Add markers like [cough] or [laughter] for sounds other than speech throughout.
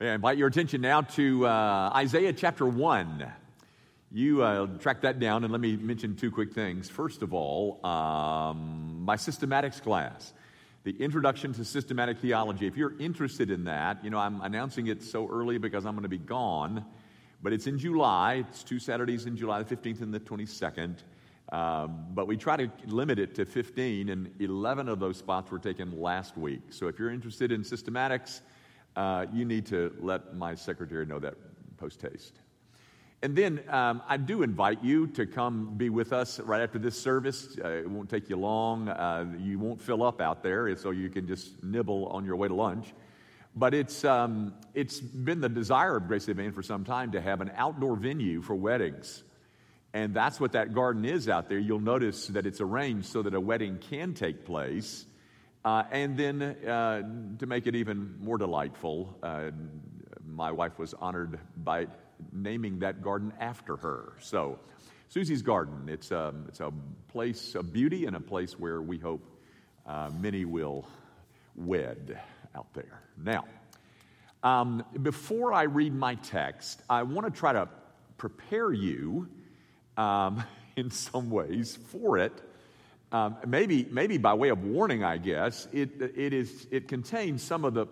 I invite your attention now to uh, Isaiah chapter 1. You uh, track that down, and let me mention two quick things. First of all, um, my systematics class, the Introduction to Systematic Theology. If you're interested in that, you know, I'm announcing it so early because I'm going to be gone, but it's in July. It's two Saturdays in July, the 15th and the 22nd. Um, but we try to limit it to 15, and 11 of those spots were taken last week. So if you're interested in systematics, uh, you need to let my secretary know that post haste. And then um, I do invite you to come be with us right after this service. Uh, it won't take you long. Uh, you won't fill up out there, so you can just nibble on your way to lunch. But it's, um, it's been the desire of Grace Evan for some time to have an outdoor venue for weddings. And that's what that garden is out there. You'll notice that it's arranged so that a wedding can take place. Uh, and then uh, to make it even more delightful, uh, my wife was honored by naming that garden after her. So, Susie's Garden, it's a, um, it's a place of beauty and a place where we hope uh, many will wed out there. Now, um, before I read my text, I want to try to prepare you um, [laughs] in some ways for it. Um, maybe, maybe by way of warning, I guess, it, it, is, it contains some of, the,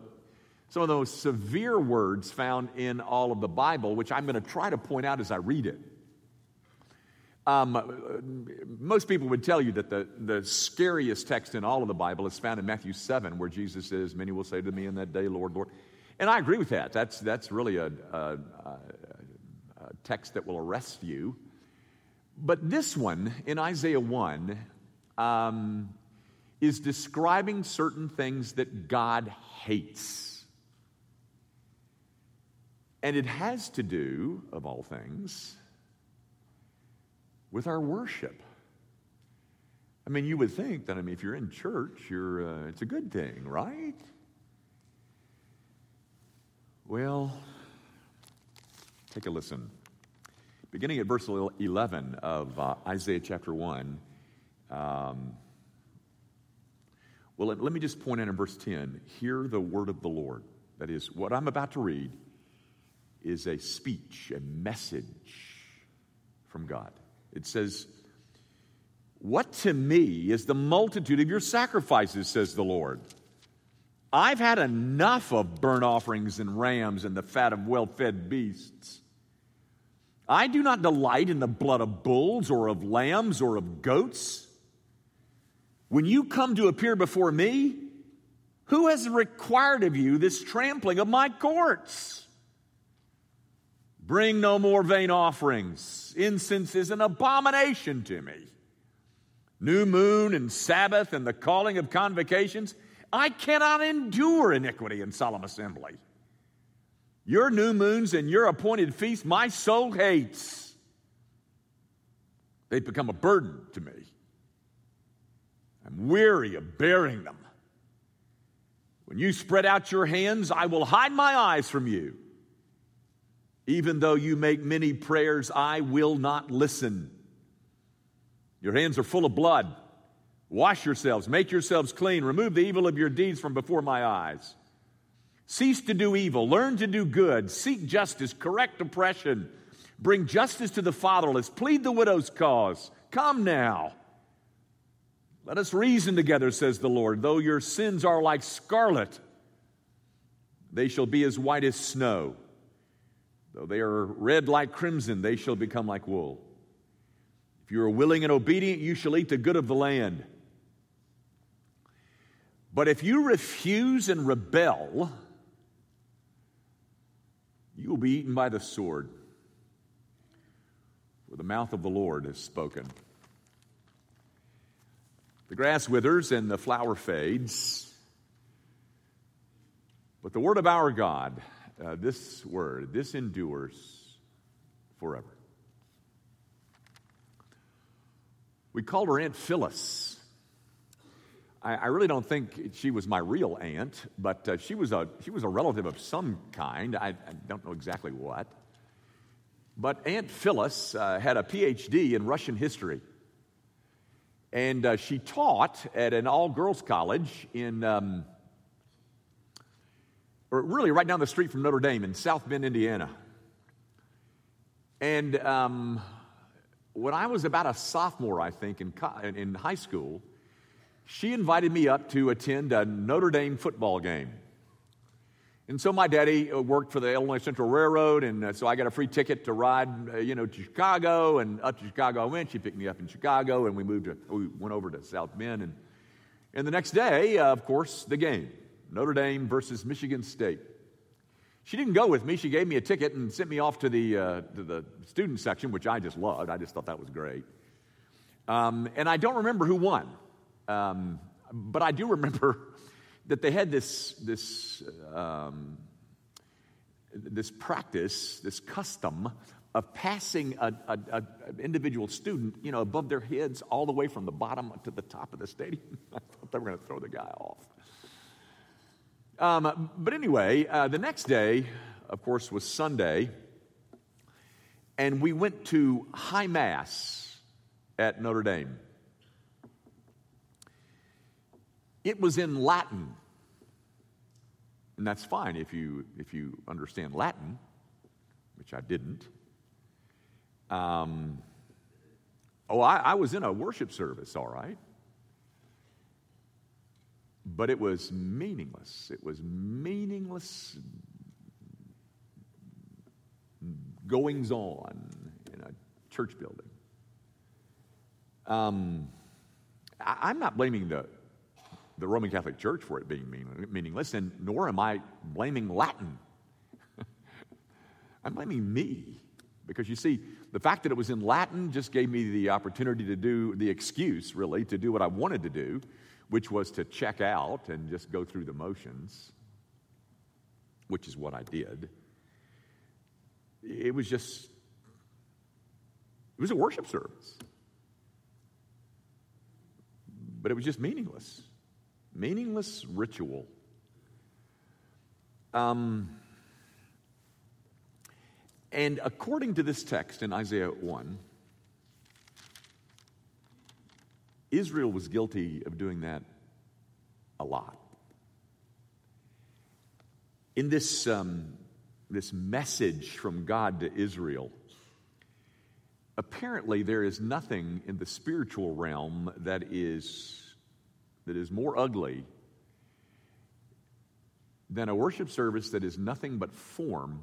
some of those severe words found in all of the Bible, which I'm going to try to point out as I read it. Um, most people would tell you that the, the scariest text in all of the Bible is found in Matthew 7, where Jesus says, Many will say to me in that day, Lord, Lord. And I agree with that. That's, that's really a, a, a text that will arrest you. But this one in Isaiah 1 um, is describing certain things that God hates. And it has to do, of all things, with our worship. I mean, you would think that, I mean, if you're in church, you're, uh, it's a good thing, right? Well, take a listen. Beginning at verse 11 of uh, Isaiah chapter 1. Um, well, let, let me just point out in verse 10 hear the word of the Lord. That is, what I'm about to read is a speech, a message from God. It says, What to me is the multitude of your sacrifices, says the Lord. I've had enough of burnt offerings and rams and the fat of well fed beasts. I do not delight in the blood of bulls or of lambs or of goats. When you come to appear before me, who has required of you this trampling of my courts? Bring no more vain offerings. Incense is an abomination to me. New moon and Sabbath and the calling of convocations. I cannot endure iniquity in solemn assembly. Your new moons and your appointed feasts, my soul hates. They've become a burden to me. I'm weary of bearing them. When you spread out your hands, I will hide my eyes from you. Even though you make many prayers, I will not listen. Your hands are full of blood. Wash yourselves, make yourselves clean, remove the evil of your deeds from before my eyes. Cease to do evil, learn to do good, seek justice, correct oppression, bring justice to the fatherless, plead the widow's cause. Come now. Let us reason together, says the Lord. Though your sins are like scarlet, they shall be as white as snow. Though they are red like crimson, they shall become like wool. If you are willing and obedient, you shall eat the good of the land. But if you refuse and rebel, you will be eaten by the sword, for the mouth of the Lord has spoken. The grass withers and the flower fades, but the word of our God, uh, this word, this endures forever. We called her Aunt Phyllis. I, I really don't think she was my real aunt, but uh, she, was a, she was a relative of some kind. I, I don't know exactly what. But Aunt Phyllis uh, had a PhD in Russian history. And uh, she taught at an all girls college in, um, or really right down the street from Notre Dame in South Bend, Indiana. And um, when I was about a sophomore, I think, in, in high school, she invited me up to attend a Notre Dame football game. And so my daddy uh, worked for the Illinois Central Railroad, and uh, so I got a free ticket to ride, uh, you know, to Chicago. And up to Chicago I went. She picked me up in Chicago, and we moved to, we went over to South Bend. And, and the next day, uh, of course, the game Notre Dame versus Michigan State. She didn't go with me. She gave me a ticket and sent me off to the, uh, to the student section, which I just loved. I just thought that was great. Um, and I don't remember who won, um, but I do [laughs] remember that they had this, this, um, this practice, this custom of passing an individual student, you know, above their heads all the way from the bottom to the top of the stadium. [laughs] I thought they were going to throw the guy off. Um, but anyway, uh, the next day, of course, was Sunday, and we went to High Mass at Notre Dame. It was in Latin. And that's fine if you, if you understand Latin, which I didn't. Um, oh, I, I was in a worship service, all right. But it was meaningless. It was meaningless goings on in a church building. Um, I, am not blaming the the Roman Catholic Church for it being meaningless, and nor am I blaming Latin. [laughs] I'm blaming me. Because you see, the fact that it was in Latin just gave me the opportunity to do, the excuse really, to do what I wanted to do, which was to check out and just go through the motions, which is what I did. It was just, it was a worship service. But it was just meaningless meaningless ritual. Um, and according to this text in Isaiah 1, Israel was guilty of doing that a lot. In this, um, this message from God to Israel, apparently there is nothing in the spiritual realm that is that is more ugly than a worship service that is nothing but form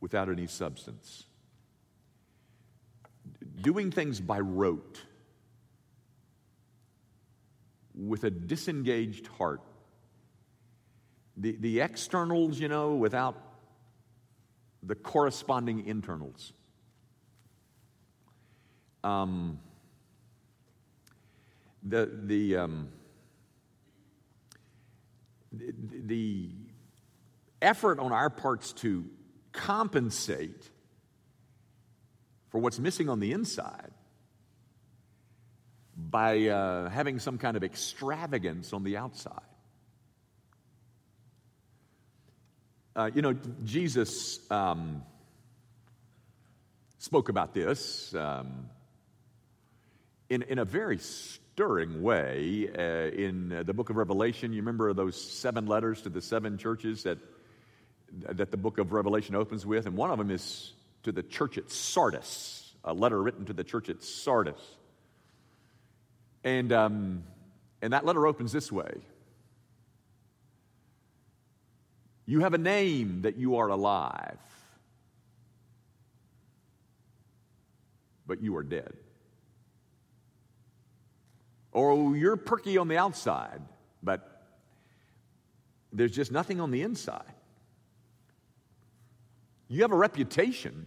without any substance. Doing things by rote with a disengaged heart. The, the externals, you know, without the corresponding internals. Um, the, the, um, the, effort on our parts to compensate for what's missing on the inside by uh, having some kind of extravagance on the outside. Uh, you know, Jesus um, spoke about this um, in, in a very stirring way uh, in uh, the book of Revelation. You remember those seven letters to the seven churches that, that the book of Revelation opens with? And one of them is to the church at Sardis, a letter written to the church at Sardis. And, um, and that letter opens this way You have a name that you are alive, but you are dead. Or you're perky on the outside, but there's just nothing on the inside. You have a reputation,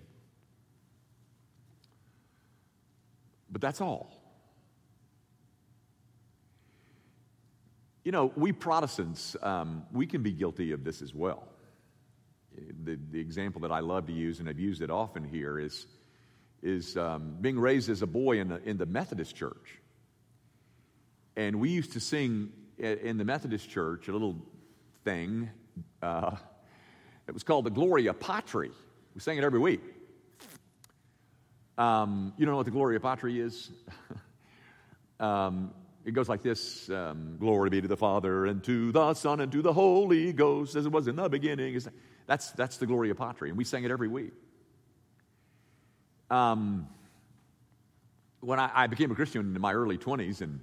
but that's all. You know, we Protestants, um, we can be guilty of this as well. The, the example that I love to use, and I've used it often here, is, is um, being raised as a boy in in the Methodist church. And we used to sing in the Methodist church a little thing. Uh, it was called the Gloria Patri. We sang it every week. Um, you know what the Gloria Patri is? [laughs] um, it goes like this um, Glory be to the Father, and to the Son, and to the Holy Ghost, as it was in the beginning. That's, that's the Gloria Patri, and we sang it every week. Um, when I, I, became a Christian in my early 20s, and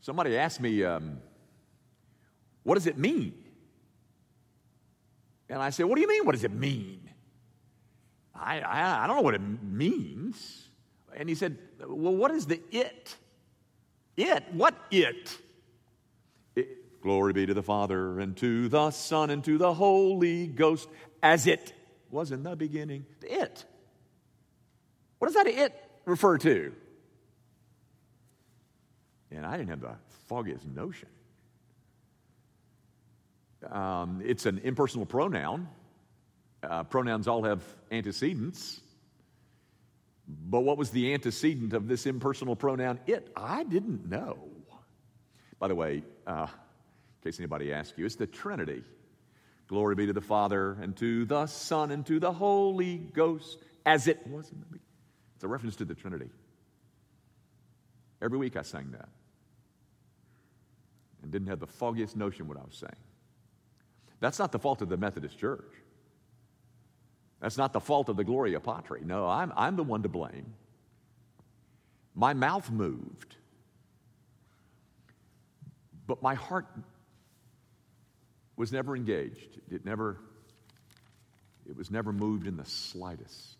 somebody asked me, um, What does it mean? And I said, What do you mean, what does it mean? I, I, I don't know what it means. And he said, Well, what is the it? It? What it? it? Glory be to the Father, and to the Son, and to the Holy Ghost, as it was in the beginning. The it. What does that it refer to? And I didn't have the foggiest notion. Um, it's an impersonal pronoun. Uh, pronouns all have antecedents. But what was the antecedent of this impersonal pronoun? It. I didn't know. By the way, uh, in case anybody asks you, it's the Trinity. Glory be to the Father, and to the Son, and to the Holy Ghost, as it was in the beginning. It's a reference to the Trinity. Every week I sang that and didn't have the foggiest notion what I was saying. That's not the fault of the Methodist Church. That's not the fault of the Gloria Patri. No, I'm, I'm the one to blame. My mouth moved, but my heart was never engaged. It never, it was never moved in the slightest.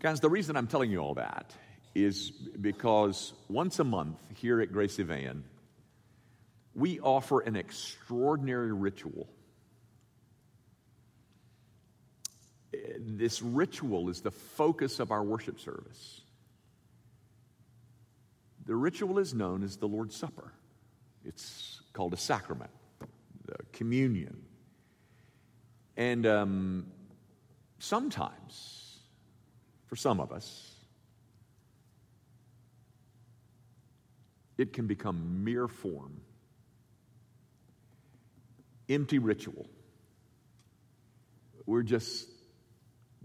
Guys, the reason I'm telling you all that is because once a month here at Grace Evan, we offer an extraordinary ritual. This ritual is the focus of our worship service. The ritual is known as the Lord's Supper. It's called a sacrament, the communion. And um, sometimes, for some of us, it can become mere form empty ritual. We're just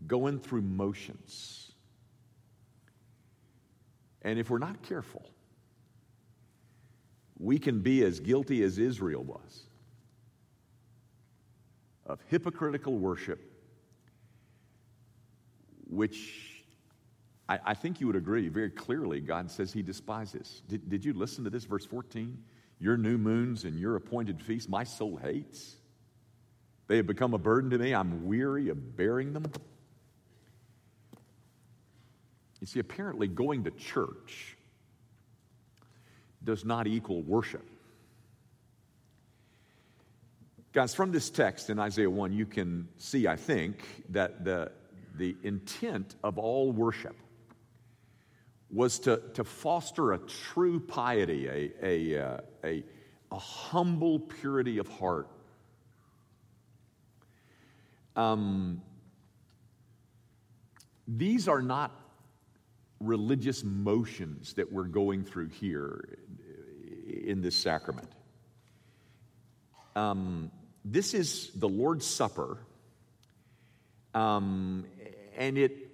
going through motions. And if we're not careful, we can be as guilty as Israel was of hypocritical worship, which I, I, think you would agree very clearly God says he despises. Did, did you listen to this, verse 14? Your new moons and your appointed feasts, my soul hates. They have become a burden to me. I'm weary of bearing them. You see, apparently, going to church does not equal worship. Guys, from this text in Isaiah 1, you can see, I think, that the, the intent of all worship was to, to foster a true piety, a, a, uh, a, a humble purity of heart. Um, these are not religious motions that we're going through here in this sacrament. Um, this is the Lord's Supper, um, and it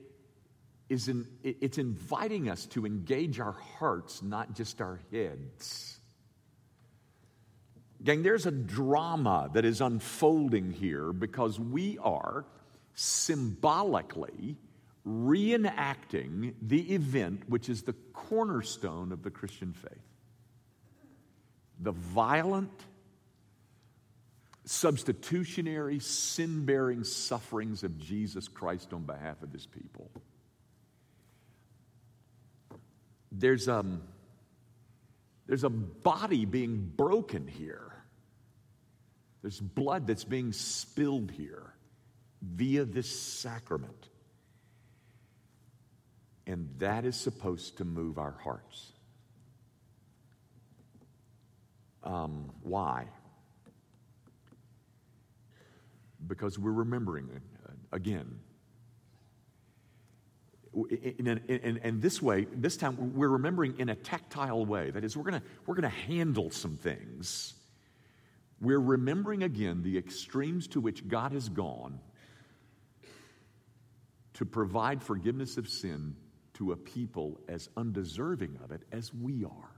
is in, it's inviting us to engage our hearts, not just our heads. Gang, there's a drama that is unfolding here because we are symbolically reenacting the event which is the cornerstone of the Christian faith the violent, substitutionary, sin bearing sufferings of Jesus Christ on behalf of his people. There's, um, there's a body being broken here. There's blood that's being spilled here via this sacrament. And that is supposed to move our hearts. Um, why? Because we're remembering uh, again. And this way, this time, we're remembering in a tactile way. That is, we're going we're going to handle some things. We're remembering again the extremes to which God has gone to provide forgiveness of sin to a people as undeserving of it as we are.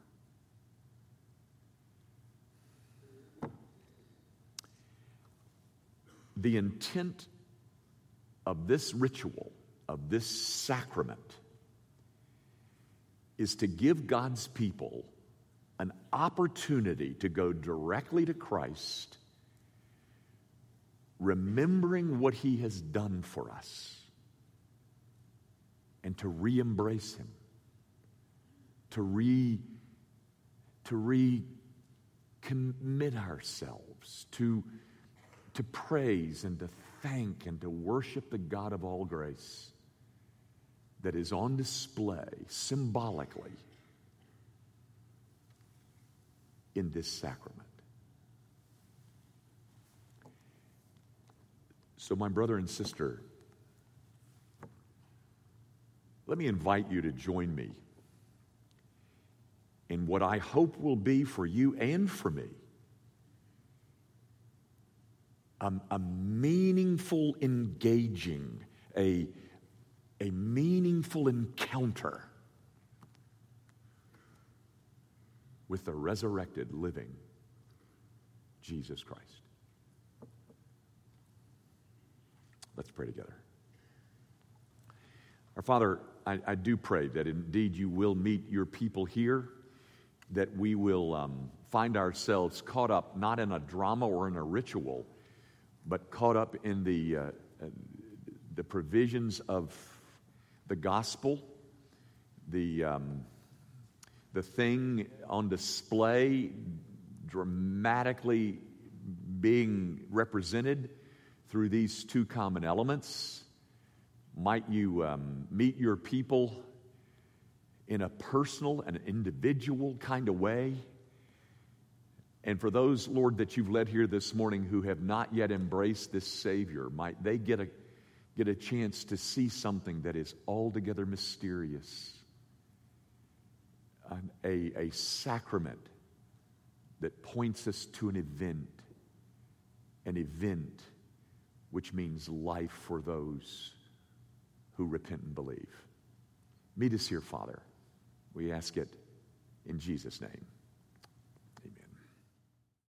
The intent of this ritual, of this sacrament, is to give God's people an opportunity to go directly to Christ, remembering what He has done for us, and to re embrace Him, to re to recommit ourselves to, to praise and to thank and to worship the God of all grace that is on display symbolically in this sacrament. So, my brother and sister, let me invite you to join me in what I hope will be for you and for me a, meaningful engaging, a, a meaningful encounter with the resurrected, living Jesus Christ. Let's pray together. Our Father, I, I, do pray that indeed you will meet your people here, that we will um, find ourselves caught up not in a drama or in a ritual, but caught up in the, uh, the provisions of the gospel, the. Um, the thing on display dramatically being represented through these two common elements. Might you um, meet your people in a personal and individual kind of way? And for those, Lord, that you've led here this morning who have not yet embraced this Savior, might they get a, get a chance to see something that is altogether mysterious a, a sacrament that points us to an event, an event which means life for those who repent and believe. Meet us here, Father. We ask it in Jesus' name.